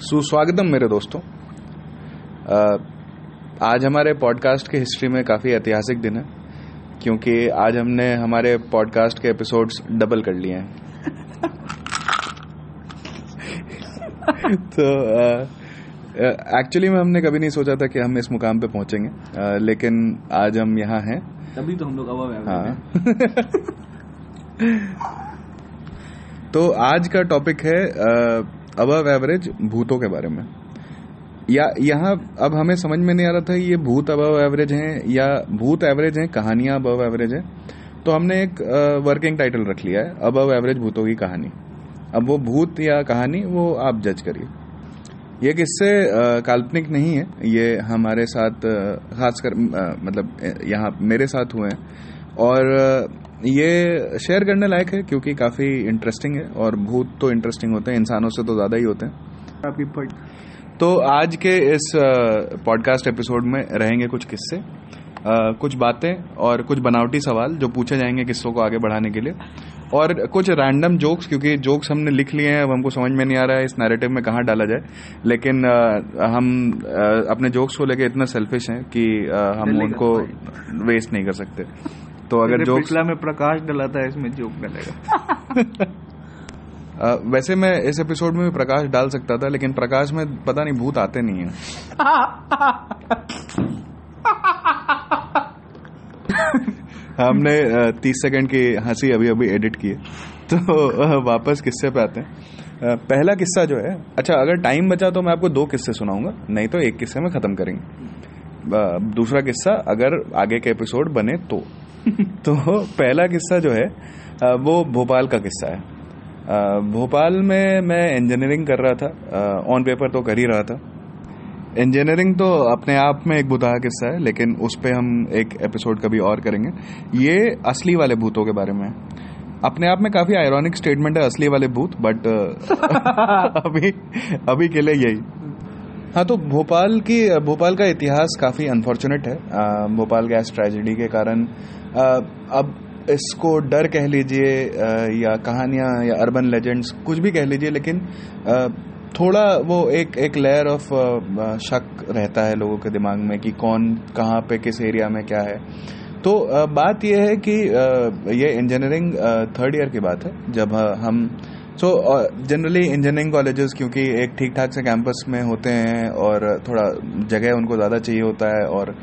सुस्वागतम मेरे दोस्तों। आज हमारे पॉडकास्ट के हिस्ट्री में काफ़ी ऐतिहासिक दिन है क्योंकि आज हमने हमारे पॉडकास्ट के एपिसोड्स डबल कर लिए हैं। तो एक्चुअली में हमने कभी नहीं सोचा था कि हम इस मुकाम पे पहुँचेंगे लेकिन आज हम यहाँ हैं। तभी तो हम लोग हाँ। तो आज का टॉपिक है अबव एवरेज भूतों के बारे में। या, यहाँ अब हमें समझ में नहीं आ रहा था ये भूत अबव एवरेज हैं या भूत एवरेज हैं, कहानियाँ अबव एवरेज हैं। तो हमने एक वर्किंग टाइटल रख लिया है अबव एवरेज भूतों की कहानी। अब वो भूत या कहानी, वो आप जज करिए। ये किस्से काल्पनिक नहीं है, ये हमारे साथ खासकर मतलब यहाँ मेरे साथ हुए हैं। और ये शेयर करने लायक है क्योंकि काफ़ी इंटरेस्टिंग है और भूत तो इंटरेस्टिंग होते हैं इंसानों से तो ज़्यादा ही होते हैं। तो आज के इस पॉडकास्ट एपिसोड में रहेंगे कुछ किस्से कुछ बातें और कुछ बनावटी सवाल जो पूछे जाएँगे किस्सों को आगे बढ़ाने के लिए और कुछ रैंडम जोक्स क्योंकि जोक्स हमने लिख लिए हैं अब हमको समझ में नहीं आ रहा है इस नैरेटिव में कहाँ डाला जाए। लेकिन आ, हम आ, अपने जोक्स को लेके इतना सेल्फिश हैं कि आ, हम उनको वेस्ट नहीं कर सकते। तो अगर जो पिछला में प्रकाश डला था इसमें जोक डलेगा। वैसे मैं इस एपिसोड में भी प्रकाश डाल सकता था लेकिन प्रकाश में पता नहीं भूत आते नहीं है। हमने तीस सेकंड की हँसी अभी अभी एडिट की है। तो वापस किस्से पे आते हैं। पहला किस्सा जो है अच्छा अगर टाइम बचा तो मैं आपको दो किस्से सुनाऊँगा नहीं तो एक किस्से में खत्म करेंगे। दूसरा किस्सा अगर आगे के एपिसोड बने तो। तो पहला किस्सा जो है वो भोपाल का किस्सा है। भोपाल में मैं इंजीनियरिंग कर रहा था ऑन पेपर तो कर ही रहा था। इंजीनियरिंग तो अपने आप में एक बुधा किस्सा है लेकिन उस पर हम एक एपिसोड कभी और करेंगे। ये असली वाले भूतों के बारे में अपने आप में काफ़ी आयरॉनिक स्टेटमेंट है असली वाले भूत बट अभी अभी के लिए यही। हाँ तो भोपाल की भोपाल का इतिहास काफ़ी अनफॉर्चुनेट है। भोपाल गैस ट्रेजेडी के कारण अब इसको डर कह लीजिए या कहानियाँ, या अर्बन लेजेंड्स कुछ भी कह लीजिए, लेकिन थोड़ा वो एक एक लेयर ऑफ़ शक रहता है लोगों के दिमाग में कि कौन कहाँ पे, किस एरिया में क्या है। तो बात यह है कि ये इंजीनियरिंग थर्ड ईयर की बात है, जब हम सो जनरली इंजीनियरिंग कॉलेजेस क्योंकि एक ठीक ठाक से कैंपस में होते हैं और थोड़ा जगह उनको ज़्यादा चाहिए होता है और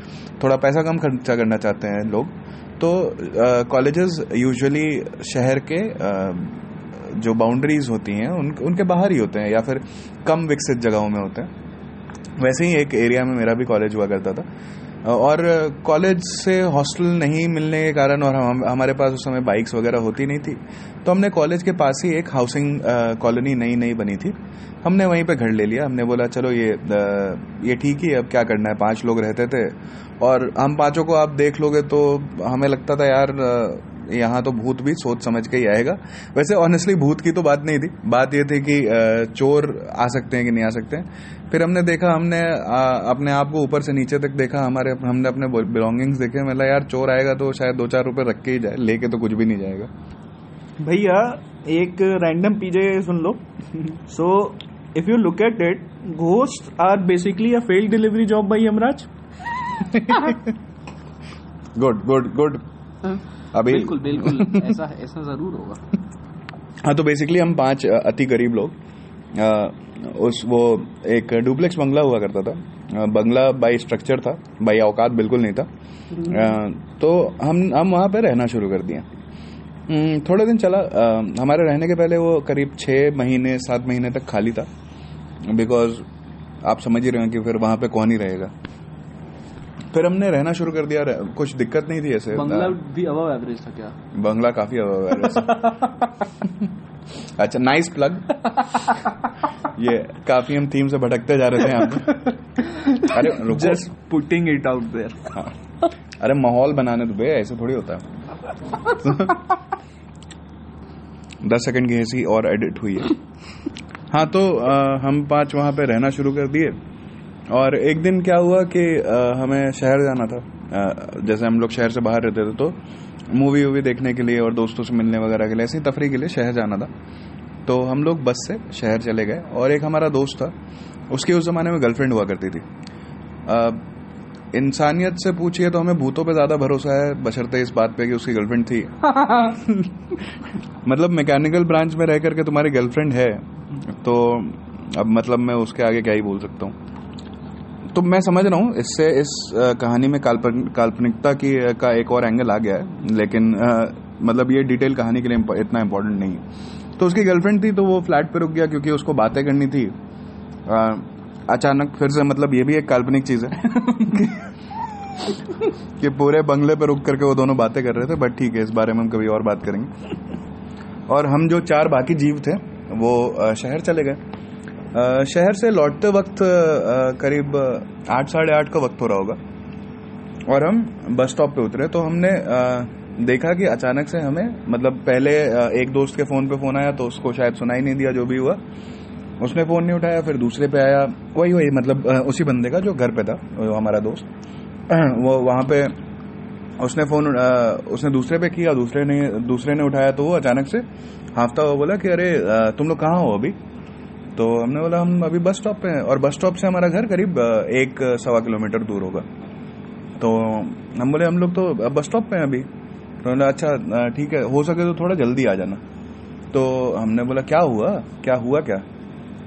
थोड़ा पैसा कम खर्चा करना चाहते हैं लोग तो कॉलेजेस यूजुअली शहर के uh, जो बाउंड्रीज होती हैं उन, उनके बाहर ही होते हैं या फिर कम विकसित जगहों में होते हैं। वैसे ही एक एरिया में मेरा भी कॉलेज हुआ करता था। और कॉलेज से हॉस्टल नहीं मिलने के कारण और हम, हमारे पास उस समय बाइक्स वगैरह होती नहीं थी तो हमने कॉलेज के पास ही एक हाउसिंग कॉलोनी नई नई बनी थी। हमने वहीं पे घर ले लिया। हमने बोला, चलो ये ये ठीक ही अब क्या करना है? पाँच लोग रहते थे और हम पाँचों को आप देख लोगे तो हमें लगता था, यार यहाँ तो भूत भी सोच समझ के ही आएगा। वैसे ऑनेस्टली भूत की तो बात नहीं थी। बात ये थी कि चोर आ सकते हैं कि नहीं आ सकते हैं। फिर हमने देखा हमने अपने आप को ऊपर से नीचे तक देखा। हमारे हमने अपने बिलोंगिंग्स देखे। मतलब यार चोर आएगा तो शायद दो चार रुपए रख के ही जाए। लेके तो कुछ भी नहीं जाएगा। भैया एक रैंडम पीजे सुन लो। So if you look at it ghost are basically a failed delivery job by Yamraj good good good अभी बिल्कुल बिल्कुल ऐसा ऐसा ज़रूर होगा। हाँ तो बेसिकली हम पाँच अति गरीब लोग। उस वो एक डुप्लेक्स बंगला हुआ करता था। बंगला बाई स्ट्रक्चर था बाई औकात बिल्कुल नहीं था। तो हम हम वहाँ पे रहना शुरू कर दिया हम्म, थोड़े दिन चला। हमारे रहने के पहले वो करीब छह महीने सात महीने तक खाली था। बिकॉज़ आप समझ ही रहे हैं कि फिर वहाँ पे कौन ही रहेगा। फिर हमने रहना शुरू कर दिया कुछ दिक्कत नहीं थी ऐसे बंगला भी अबव एवरेज था क्या? बंगला काफ़ी अबव एवरेज अच्छा नाइस प्लग ये काफ़ी हम थीम से भटकते जा रहे थे यहाँ अरे just putting it out there अरे माहौल बनाने तो भैया ऐसे थोड़ी होता है। दस सेकंड की ऐसी और एडिट हुई है। हाँ तो आ, हम पाँच वहाँ पे रहना शुरू कर दिए। और एक दिन क्या हुआ कि हमें शहर जाना था। जैसे हम लोग शहर से बाहर रहते थे तो मूवी वूवी देखने के लिए और दोस्तों से मिलने वगैरह के लिए, ऐसी तफरी के लिए शहर जाना था। तो हम लोग बस से शहर चले गए और एक हमारा दोस्त था, उसकी उस जमाने में गर्लफ्रेंड हुआ करती थी। इंसानियत से पूछिए तो हमें भूतों पे ज़्यादा भरोसा है, बशर्ते इस बात पे कि उसकी गर्लफ्रेंड थी। मतलब मैकेनिकल ब्रांच में रह करके तुम्हारी गर्लफ्रेंड है तो अब मतलब मैं उसके आगे क्या ही बोल सकता हूँ। तो मैं समझ रहा हूँ, इससे इस कहानी में काल्पनिकता की का एक और एंगल आ गया है, लेकिन मतलब ये डिटेल कहानी के लिए इतना इम्पोर्टेंट नहीं तो उसकी गर्लफ्रेंड थी तो वो फ्लैट पे रुक गया, क्योंकि उसको बातें करनी थी। अचानक फिर से मतलब ये भी एक काल्पनिक चीज़ है कि पूरे बंगले पे रुक करके वो दोनों बातें कर रहे थे बट ठीक है, इस बारे में हम कभी और बात करेंगे। और हम जो चार बाकी जीव थे, वो शहर चले गए। शहर से लौटते वक्त करीब आठ, साढ़े आठ का वक्त हो रहा होगा। और हम बस स्टॉप पे उतरे तो हमने देखा कि अचानक से हमें मतलब पहले एक दोस्त के फ़ोन पे फ़ोन आया तो उसको शायद सुनाई नहीं दिया, जो भी हुआ। उसने फ़ोन नहीं उठाया, फिर दूसरे पे आया। वही वही मतलब उसी बंदे का जो घर पे था, वो हमारा दोस्त। वो वहाँ पे, उसने फ़ोन उसने दूसरे पे किया, दूसरे ने दूसरे ने उठाया तो वो अचानक से हाफता हुआ बोला कि, अरे तुम लोग कहाँ हो अभी? तो हमने बोला, हम अभी बस स्टॉप पे हैं। और बस स्टॉप से हमारा घर करीब एक सवा किलोमीटर दूर होगा। तो हम बोले, हम लोग तो बस स्टॉप पे हैं अभी। तो बोला अच्छा ठीक है, हो सके तो थोड़ा जल्दी आ जाना। तो हमने बोला, क्या हुआ? क्या हुआ क्या?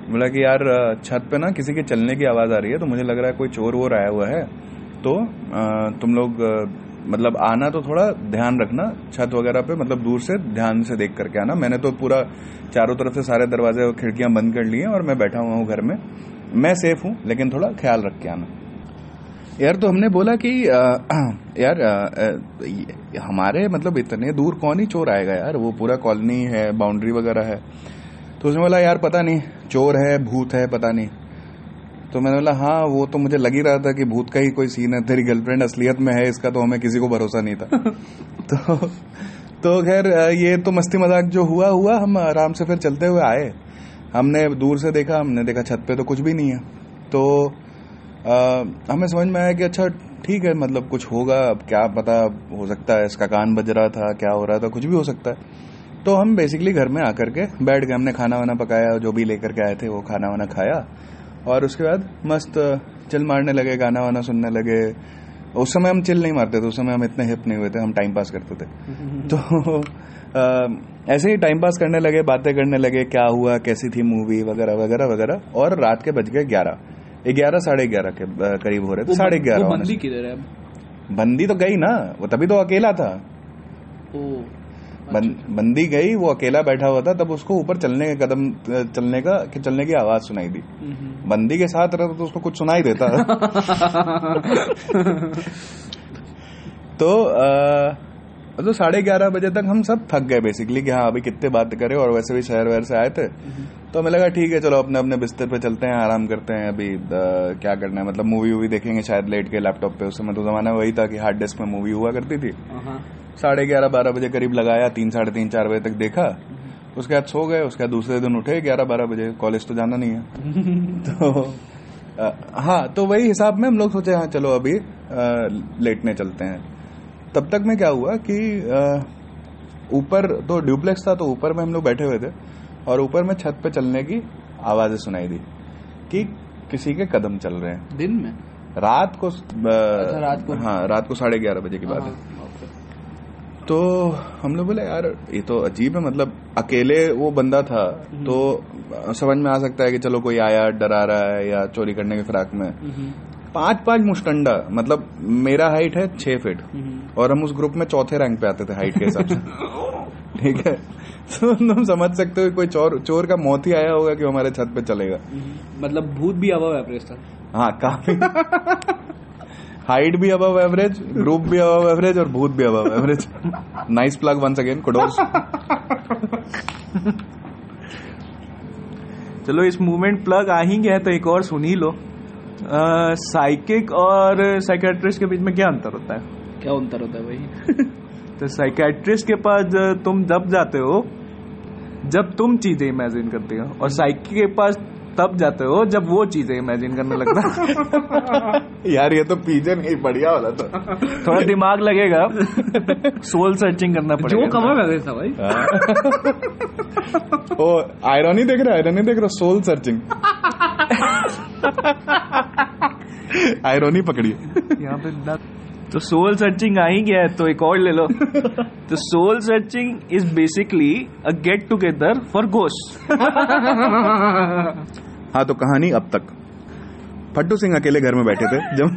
बोला कि, यार छत पे ना किसी के चलने की आवाज़ आ रही है तो मुझे लग रहा है कोई चोर वोर आया हुआ है। तो तुम लोग मतलब आना तो थोड़ा ध्यान रखना, छत वगैरह पे मतलब दूर से ध्यान से देख करके आना। मैंने तो पूरा चारों तरफ़ से सारे दरवाजे और खिड़कियाँ बंद कर ली हैं और मैं बैठा हुआ हूँ घर में। मैं सेफ़ हूँ, लेकिन थोड़ा ख्याल रख के आना। यार तो हमने बोला कि यार हमारे मतलब इतने दूर कौन ही चोर आएगा यार? वो पूरा कॉलोनी है बाउंड्री वगैरह है। तो उसने बोला, यार, पता नहीं, चोर है, भूत है, पता नहीं। तो मैंने बोला हाँ वो तो मुझे लग ही रहा था कि भूत का ही कोई सीन है तेरी गर्लफ्रेंड असलियत में है इसका तो हमें किसी को भरोसा नहीं था। तो तो खैर ये तो मस्ती मज़ाक जो हुआ हुआ हम आराम से फिर चलते हुए आए। हमने दूर से देखा हमने देखा छत पे तो कुछ भी नहीं है। तो अ, हमें समझ में आया कि अच्छा ठीक है मतलब कुछ होगा अब क्या पता हो सकता है इसका कान बज रहा था क्या हो रहा था कुछ भी हो सकता है। तो हम बेसिकली घर में आकर के बैठ गए हमने खाना वाना पकाया जो भी लेकर के आए थे वो खाना वाना खाया। और उसके बाद मस्त चिल मारने लगे गाना वाना सुनने लगे। उस समय हम चिल नहीं मारते थे उस समय हम इतने हिप नहीं हुए थे हम टाइम पास करते थे। तो अ, ऐसे ही टाइम पास करने लगे बातें करने लगे क्या हुआ कैसी थी मूवी वगैरह वगैरह वगैरह और रात के बज गए ग्यारह। ग्यारह साढ़े ग्यारह के करीब हो रहे थे साढ़े ग्यारह बंदी किधर है बंदी तो गई ना वो तभी तो अकेला था। ओ बं, बंदी गई वो अकेला बैठा हुआ था तब उसको ऊपर चलने के कदम चलने का कि चलने की आवाज़ सुनाई दी। बंदी के साथ रहता तो उसको कुछ सुनाई देता। तो अ, तो साढ़े ग्यारह बजे तक हम सब थक गए बेसिकली कि हाँ अभी कितने बात करें और वैसे भी शहर वहर से आए थे। तो हमें लगा ठीक है चलो अपने अपने बिस्तर पे चलते हैं आराम करते हैं अभी क्या करना है? मतलब मूवी वूवी देखेंगे शायद लेट के लैपटॉप पे उस समय तो जमाना वही था कि हार्ड डिस्क में मूवी हुआ करती थी। हाँ। साढ़े ग्यारह बारह बजे करीब लगाया तीन साढ़े तीन चार बजे तक देखा। उसके बाद सो गए उसके बाद दूसरे दिन उठे ग्यारह बारह बजे। कॉलेज तो जाना नहीं है। तो अ, हाँ तो वही हिसाब में हम लोग सोचे हाँ चलो अभी अ, लेटने चलते हैं। तब तक में क्या हुआ कि ऊपर तो ड्यूप्लेक्स था तो ऊपर में हम लोग बैठे हुए थे और ऊपर में छत पे चलने की आवाज़ें सुनाई दी कि किसी के कदम चल रहे हैं। दिन में? रात को अ, अच्छा, रात को। हाँ रात को साढ़े ग्यारह बजे की बात है हाँ, ओके। तो हम लोग बोले यार ये तो अजीब है मतलब अकेले वो बंदा था तो समझ में आ सकता है कि चलो कोई आया डरा रहा है या चोरी करने के फिराक में। हम्म, पाँच पाँच मुस्टंडा मतलब मेरा हाइट है छह फीट हम्म। और हम उस ग्रुप में चौथे रैंक पे आते थे हाइट के हिसाब से। ठीक है? तो तुम समझ सकते हो कि कोई चोर चोर का मौत ही आया होगा कि हमारे छत पे चलेगा। मतलब भूत भी आवा हुआ था हाँ काफ़ी। हाइट भी अबव एवरेज ग्रुप भी अबव एवरेज और भूत भी above average nice plug once again kudos चलो इस मूवमेंट प्लग आ ही गया तो एक और सुन ही लो. साइकिक और साइकेट्रिस्ट के बीच में क्या अंतर होता है? क्या अंतर होता है भाई? तो साइकेट्रिस्ट के पास तुम जब जाते हो जब तुम चीज़ें इमेजिन करते हो और साइकिक के पास तब जाते हो जब वो चीज़ें इमेजिन करने लगता है। यार ये तो पीजन नहीं बढ़िया वाला था। थोड़ा दिमाग लगेगा। सोल सर्चिंग करना पड़ेगा। जो कमा कर था भाई। ओ आयरनी देख रहा आयरनी देख रहा सोल सर्चिंग आयरनी पकड़ी यहाँ पे तो सोल सर्चिंग आ ही गया है तो एक और ले लो। तो soul searching is basically a get together for ghost हाँ तो कहानी अब तक। फट्टू सिंह अकेले घर में बैठे थे जब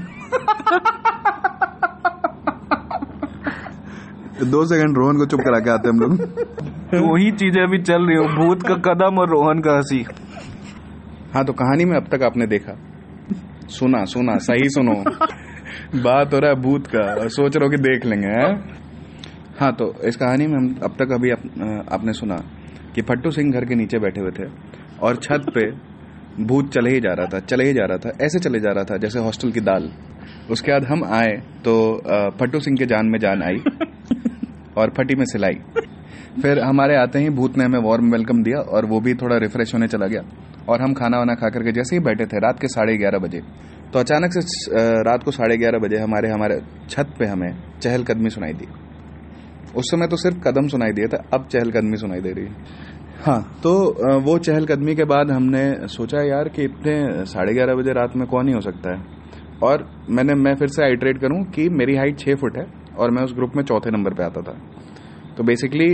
दो सेकंड रोहन को चुप करा के आते हम लोग। तो वही चीज़ें अभी चल रही हो भूत का कदम और रोहन का हँसी। हाँ तो कहानी में अब तक आपने देखा। सुना सुना सही सुनो। बात हो रहा है भूत का सोच रहे हो कि देख लेंगे हैं? हाँ तो इस कहानी में हम अब तक अभी आप, आपने सुना कि फट्टू सिंह घर के नीचे बैठे हुए थे और छत पे भूत चले ही जा रहा था चले ही जा रहा था ऐसे चले जा रहा था जैसे हॉस्टल की दाल। उसके बाद हम आए तो फट्टू सिंह के जान में जान आई और फटी में सिलाई। फिर हमारे आते ही भूत ने हमें वार्म वेलकम दिया और वो भी थोड़ा रिफ्रेश होने चला गया और हम खाना वाना खा करके जैसे ही बैठे थे रात के साढ़े ग्यारह बजे। तो अचानक से रात को साढ़े ग्यारह बजे हमारे हमारे छत पे हमें चहलकदमी सुनाई दी। उस समय तो सिर्फ़ कदम सुनाई दिया था, अब चहलकदमी सुनाई दे रही है। हाँ तो वो चहलकदमी के बाद हमने सोचा यार कि इतने साढ़े ग्यारह बजे रात में कौन ही हो सकता है? और मैंने, मैं फिर से आइट्रेट करूँ कि मेरी हाइट छः फुट है और मैं उस ग्रुप में चौथे नंबर पे आता था। तो बेसिकली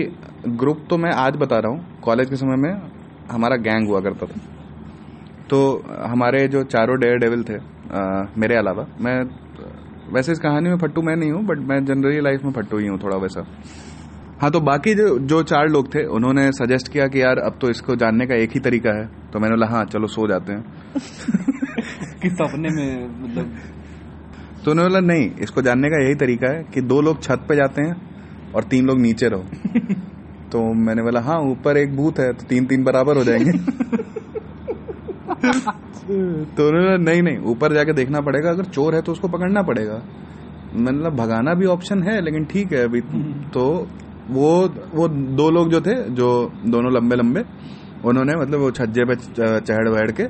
ग्रुप तो मैं आज बता रहा हूँ, कॉलेज के समय में हमारा गैंग हुआ करता था। तो हमारे जो चारों डेयर डेविल थे मेरे अलावा। मैं वैसे इस कहानी में फट्टू मैं नहीं हूँ बट मैं जनरली लाइफ में फट्टू ही हूँ थोड़ा वैसा। हाँ तो बाकी जो जो चार लोग थे उन्होंने सजेस्ट किया कि यार अब तो इसको जानने का एक ही तरीका है। तो मैंने बोला हाँ चलो सो जाते हैं। कि सपने में मतलब। तो उन्होंने बोला नहीं इसको जानने का यही तरीका है कि दो लोग छत पे जाते हैं और तीन लोग नीचे रहो। तो मैंने बोला हाँ ऊपर एक भूत है तो तीन तीन बराबर हो जाएँगे। तो उन्होंने नहीं नहीं ऊपर जाके देखना पड़ेगा अगर चोर है तो उसको पकड़ना पड़ेगा। मतलब भगाना भी ऑप्शन है लेकिन ठीक है अभी तो वो वो दो लोग जो थे जो दोनों लंबे लंबे उन्होंने मतलब वो छज्जे पे चढ़ बैठ के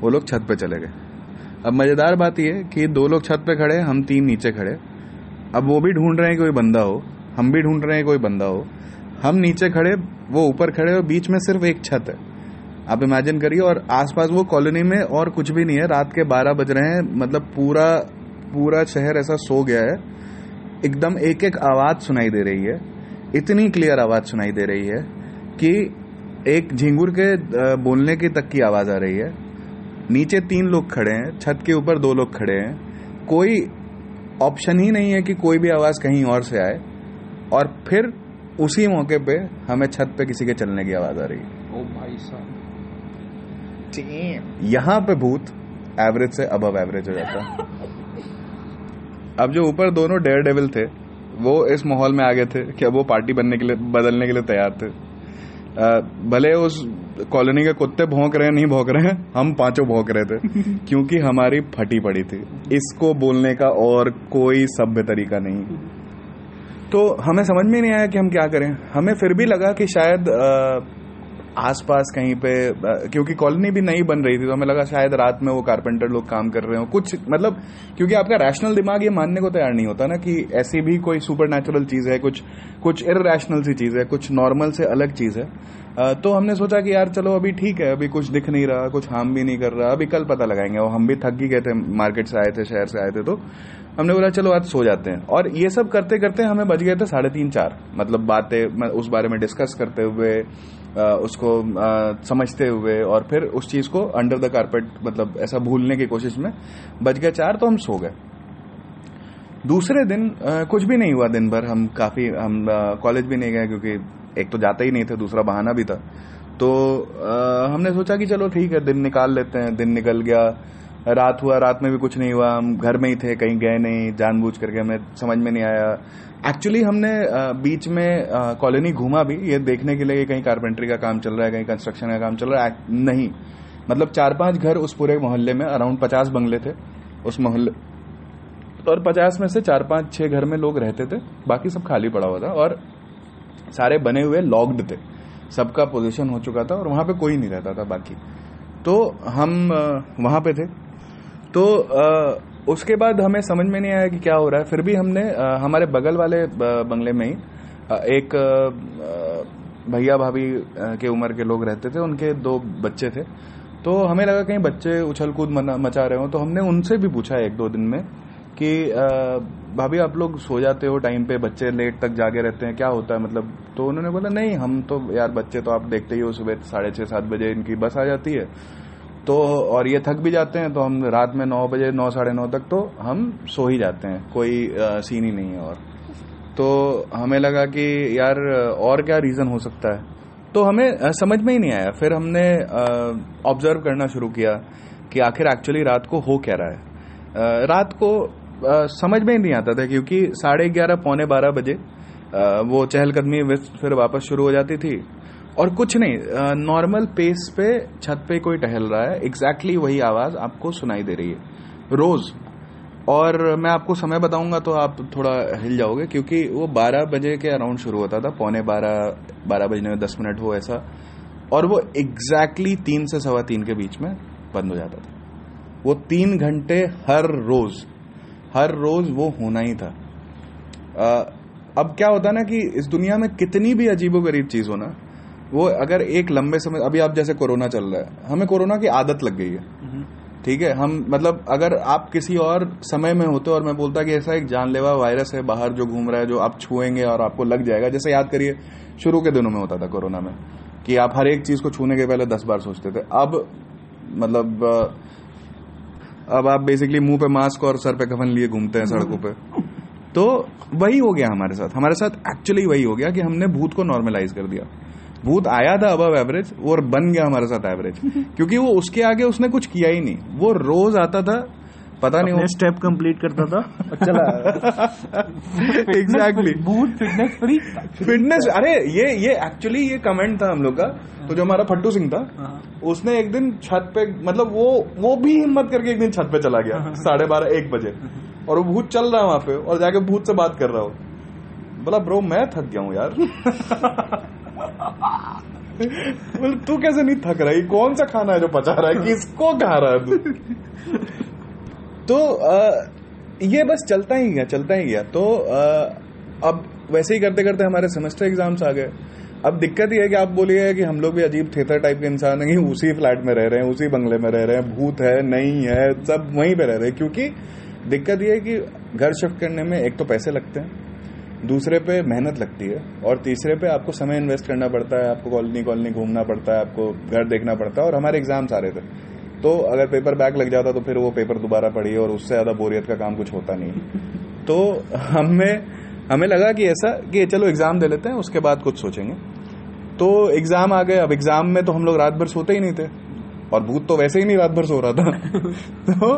वो लोग छत पे चले गए। अब मज़ेदार बात यह कि दो लोग छत पे खड़े हम तीन नीचे खड़े। अब वो भी ढूंढ रहे हैं कोई बंदा हो हम भी ढूंढ रहे हैं कोई बंदा हो। हम नीचे खड़े वो ऊपर खड़े और बीच में सिर्फ़ एक छत है। आप इमेजिन करिए, और आसपास वो कॉलोनी में और कुछ भी नहीं है। रात के बारह बज रहे हैं मतलब पूरा पूरा शहर ऐसा सो गया है। एकदम एक एक आवाज़ सुनाई दे रही है। इतनी क्लियर आवाज़ सुनाई दे रही है कि एक झिंगुर के बोलने की तक की आवाज़ आ रही है। नीचे तीन लोग खड़े हैं, छत के ऊपर दो लोग खड़े हैं। कोई ऑप्शन ही नहीं है कि कोई भी आवाज़ कहीं और से आए। और फिर उसी मौके पे हमें छत पे किसी के चलने की आवाज़ आ रही है। ओ भाई साहब। यहाँ पे भूत एवरेज से अबव एवरेज हो जाता। है अब जो ऊपर दोनों डेयर डेविल थे वो इस माहौल में आ गए थे कि अब वो पार्टी बनने के लिए बदलने के लिए तैयार थे। अ, भले उस कॉलोनी के कुत्ते भौंक रहे हैं नहीं भौंक रहे हैं हम पाँचों भौंक रहे थे क्योंकि हमारी फटी पड़ी थी। इसको बोलने का और कोई सभ्य तरीका नहीं। तो हमें समझ में नहीं आया कि हम क्या करें। हमें फिर भी लगा कि शायद अ, आसपास कहीं पे क्योंकि कॉलोनी भी नई बन रही थी तो हमें लगा शायद रात में वो कारपेंटर लोग काम कर रहे हो। कुछ मतलब क्योंकि आपका रैशनल दिमाग ये मानने को तैयार नहीं होता ना कि ऐसी भी कोई सुपर नेचुरल चीज़ है, कुछ कुछ इरेशनल सी चीज़ है, कुछ नॉर्मल से अलग चीज़ है। तो हमने सोचा कि यार चलो अभी ठीक है, अभी कुछ दिख नहीं रहा, कुछ हार्म भी नहीं कर रहा, अभी कल पता लगाएँगे। और हम भी थक ही गए थे मार्केट से आए थे, शहर से आए थे तो हमने बोला चलो आज सो जाते हैं। और ये सब करते करते हमें बज गए थे साढ़े तीन चार मतलब बातें उस बारे में डिस्कस करते हुए उसको समझते हुए और फिर उस चीज़ को अंडर द कारपेट मतलब ऐसा भूलने की कोशिश में बज गए चार तो हम सो गए। दूसरे दिन कुछ भी नहीं हुआ दिन भर। हम काफ़ी हम कॉलेज भी नहीं गए क्योंकि एक तो जाते ही नहीं थे दूसरा बहाना भी था। तो अ, हमने सोचा कि चलो ठीक है दिन निकाल लेते हैं दिन निकल गया। रात हुआ रात में भी कुछ नहीं हुआ। हम घर में ही थे कहीं गए नहीं जानबूझ करके हमें समझ में नहीं आया। एक्चुअली हमने बीच में कॉलोनी घूमा भी। ये देखने के लिए कहीं कारपेंटरी का काम चल रहा है कहीं कंस्ट्रक्शन का काम चल रहा है। नहीं। मतलब चार पाँच घर उस पूरे मोहल्ले में अराउंड पचास बंगले थे उस मोहल्ले। और पचास में से चार पाँच छह घर में लोग रहते थे। बाकी सब खाली पड़ा हुआ था और सारे बने हुए लॉक्ड थे। सबका पोजीशन हो चुका था और वहाँ पे कोई नहीं रहता था बाकी। तो हम वहाँ पे थे। तो अ, उसके बाद हमें समझ में नहीं आया कि क्या हो रहा है। फिर भी हमने हमारे बगल वाले बंगले में ही एक भैया भाभी के उम्र के लोग रहते थे, उनके दो बच्चे थे। तो हमें लगा कहीं बच्चे उछल कूद मचा रहे हो। तो हमने उनसे भी पूछा एक दो दिन में कि भाभी आप लोग सो जाते हो टाइम पे, बच्चे लेट तक जागे रहते हैं, क्या होता है? मतलब तो उन्होंने बोला, नहीं, हम तो यार, बच्चे तो आप देखते ही हो, सुबह साढ़े छः सात बजे इनकी बस आ जाती है। तो और ये थक भी जाते हैं तो हम रात में नौ बजे नौ साढ़े नौ तक तो हम सो ही जाते हैं कोई अ, सीन ही नहीं है और। तो हमें लगा कि यार और क्या रीज़न हो सकता है? तो हमें समझ में ही नहीं आया। फिर हमने ऑब्ज़र्व करना शुरू किया कि आखिर एक्चुअली रात को हो क्या रहा है। रात को अ, समझ में ही नहीं आता था क्योंकि साढ़े ग्यारह पौने बारह बजे अ, वो चहलकदमी फिर वापस शुरू हो जाती थी। और कुछ नहीं नॉर्मल पेस पे छत पे कोई टहल रहा है एग्जैक्टली exactly वही आवाज़ आपको सुनाई दे रही है रोज। और मैं आपको समय बताऊँगा तो आप थोड़ा हिल जाओगे क्योंकि वो 12 बजे के अराउंड शुरू होता था पौने 12 12 बजने में 10 मिनट हो ऐसा और वो एग्जैक्टली exactly तीन से सवा तीन के बीच में बंद हो जाता था। वो तीन घंटे हर रोज हर रोज वो होना ही था। अ, अब क्या होता ना कि इस दुनिया में कितनी भी अजीबो गरीब चीज़ हो ना वो अगर एक लंबे समय अभी आप जैसे कोरोना चल रहा है हमें कोरोना की आदत लग गई है। ठीक है हम मतलब अगर आप किसी और समय में होते और मैं बोलता कि ऐसा एक जानलेवा वायरस है बाहर जो घूम रहा है जो आप छुएँगे और आपको लग जाएगा जैसे याद करिए शुरू के दिनों में होता था कोरोना में कि आप हर एक चीज़ को छूने के पहले दस बार सोचते थे। अब मतलब अब आप बेसिकली मुँह पे मास्क और सर पे कफन लिए घूमते हैं सड़कों पे। तो वही हो गया हमारे साथ। हमारे साथ एक्चुअली वही हो गया कि हमने भूत को नॉर्मलाइज कर दिया। भूत आया था अबव एवरेज और बन गया हमारे साथ एवरेज क्योंकि वो उसके आगे उसने कुछ किया ही नहीं। वो रोज आता था पता नहीं स्टेप कंप्लीट करता था। चला। एग्जैक्टली भूत फिटनेस फ्री फिटनेस अरे ये ये एक्चुअली ये कमेंट था हम लोग का तो जो हमारा फट्टू सिंह था उसने एक दिन छत पे मतलब वो वो भी हिम्मत करके एक दिन छत पे चला गया साढ़े बारह एक बजे। और वो भूत चल रहा है वहाँ पे और जाके भूत से बात कर रहा हो। बोला ब्रो मैं थक गया हूँ यार। बोले तू कैसे नहीं थक रहा? है? कौन सा खाना है जो पचा रहा है? किसको खा रहा है तू? तो अ, ये बस चलता ही गया चलता ही गया। तो अ, अब वैसे ही करते करते हमारे सेमेस्टर एग्ज़ाम्स आ गए। अब दिक्कत ये है कि आप बोलिए कि हम लोग भी अजीब थेतर टाइप के इंसान हैं उसी फ्लैट में रह रहे हैं उसी बंगले में रह रहे हैं भूत है नहीं है सब वहीं पे रह रहे हैं। क्योंकि दिक्कत ये है कि घर शिफ्ट करने में एक तो पैसे लगते हैं। दूसरे पे मेहनत लगती है और तीसरे पे आपको समय इन्वेस्ट करना पड़ता है आपको कॉलोनी कॉलोनी घूमना पड़ता है आपको घर देखना पड़ता है और हमारे एग्ज़ाम्स आ रहे थे। तो अगर पेपर बैक लग जाता तो फिर वो पेपर दोबारा पढ़िए और उससे ज़्यादा बोरियत का काम कुछ होता नहीं। तो हमें हमें लगा कि ऐसा कि चलो एग्ज़ाम दे लेते हैं उसके बाद कुछ सोचेंगे। तो एग्ज़ाम आ गए अब एग्ज़ाम में तो हम लोग रात भर सोते ही नहीं थे। और भूत तो वैसे ही नहीं रात भर सो रहा था। तो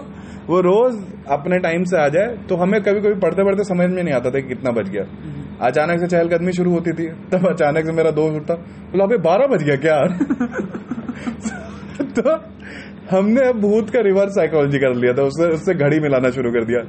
वो रोज अपने टाइम से आ जाए तो हमें कभी कभी पढ़ते पढ़ते समझ में नहीं आता था कि कितना बज गया। अचानक से चहलकदमी शुरू होती थी तब अचानक से मेरा दोस्त उठता बोला अभी बारह बज गया क्या? तो हमने अब भूत का रिवर्स साइकोलॉजी कर लिया था उससे उससे घड़ी मिलाना शुरू कर दिया।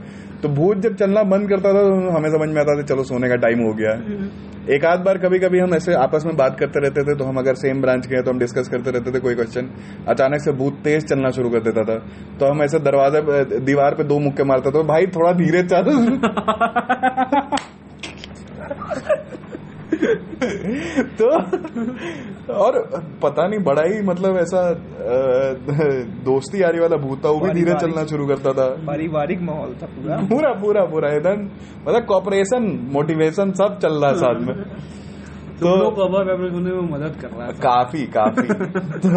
तो भूत जब चलना बंद करता था तो हमें समझ में आता था चलो सोने का टाइम हो गया। है एक आध बार कभी कभी हम ऐसे आपस में बात करते रहते थे तो हम अगर सेम ब्रांच के हैं तो हम डिस्कस करते रहते थे कोई क्वेश्चन अचानक से भूत तेज चलना शुरू कर देता था। तो हम ऐसे दरवाजे दीवार पे दो मुक्के मारते थे भाई थोड़ा धीरे चल। तो और पता नहीं बड़ा ही मतलब ऐसा दोस्ती यारी वाला भूत था वो भी धीरे चलना शुरू करता था। पारिवारिक माहौल था पूरा। पूरा पूरा पूरा एकदम मतलब कॉपरेशन मोटिवेशन सब चल रहा है साथ में। तो लोग को अबव में मदद कर रहा है। काफ़ी काफ़ी। तो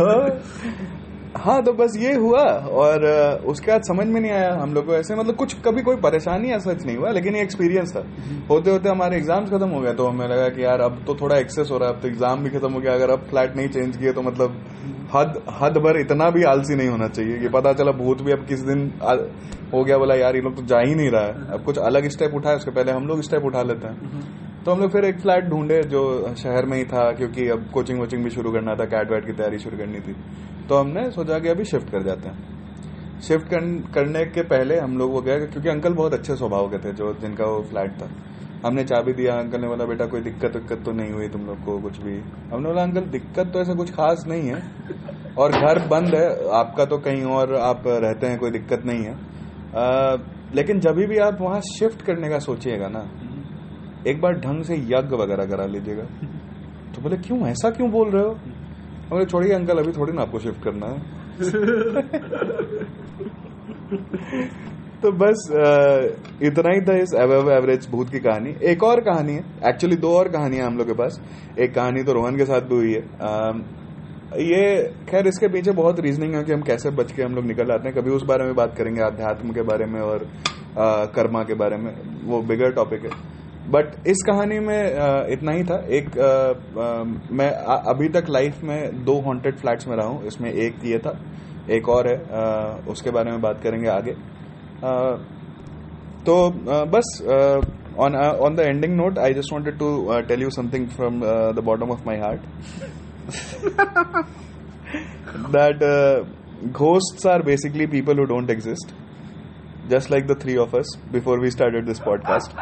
हाँ तो बस ये हुआ और उसके बाद समझ में नहीं आया हम लोग को ऐसे मतलब कुछ कभी कोई परेशानी ऐसा नहीं हुआ लेकिन ये एक्सपीरियंस था। होते होते हमारे एग्ज़ाम्स खत्म हो गए तो हमें लगा कि यार अब तो थोड़ा एक्सेस हो रहा है अब तो एग्ज़ाम भी खत्म हो गया अगर अब फ्लैट नहीं चेंज किए तो मतलब हद हद भर इतना भी आलसी नहीं होना चाहिए कि पता चला भूत भी अब किस दिन आ, हो गया बोला यार ये लोग तो जा ही नहीं रहा है। अब कुछ अलग स्टेप उठाए उसके पहले हम लोग स्टेप उठा लेते हैं। तो हम लोग फिर एक फ्लैट ढूंढे जो शहर में ही था क्योंकि अब कोचिंग वोचिंग भी शुरू करना था कैट वैट की तैयारी शुरू करनी थी। तो हमने सोचा कि अभी शिफ्ट कर जाते हैं। शिफ्ट करने के पहले हम लोग वो गए क्योंकि अंकल बहुत अच्छे स्वभाव के थे जो जिनका वो फ्लैट था। हमने चाबी दिया अंकल ने बोला बेटा कोई दिक्कत विक्कत तो नहीं हुई तुम लोग को कुछ भी। हमने बोला अंकल दिक्कत तो ऐसा कुछ खास नहीं है और घर बंद है आपका तो कहीं और आप रहते हैं कोई दिक्कत नहीं है। आ, लेकिन जब भी आप वहाँ शिफ्ट करने का सोचिएगा ना एक बार ढंग से यज्ञ वगैरह करा लीजिएगा। तो बोले क्यों? ऐसा क्यों बोल रहे हो? बोले छोड़िए अंकल अभी थोड़ी ना आपको शिफ्ट करना है। तो बस इतना ही था इस एव एवरेज भूत की कहानी। एक और कहानी है। एक्चुअली दो और कहानियाँ हम लोग के पास। एक कहानी तो रोहन के साथ भी हुई है। अम, ये खैर इसके पीछे बहुत रीजनिंग है कि हम कैसे बच के हम लोग निकल आते हैं। कभी उस बारे में बात करेंगे अध्यात्म के बारे में और अ, कर्मा के बारे में। वो बिगर टॉपिक है। बट इस कहानी में इतना ही था। एक अ, अ, मैं अभी तक लाइफ में दो हॉन्टेड फ्लैट्स में रहा हूँ। इसमें एक ये था एक और है अ, उसके बारे में बात करेंगे आगे। अ, तो अ, बस on on the ending note I just wanted to tell you something from the bottom of my heart that uh, ghosts are basically people who don't exist. Just like the three of us before we started this podcast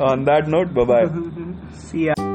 on that note bye bye See ya.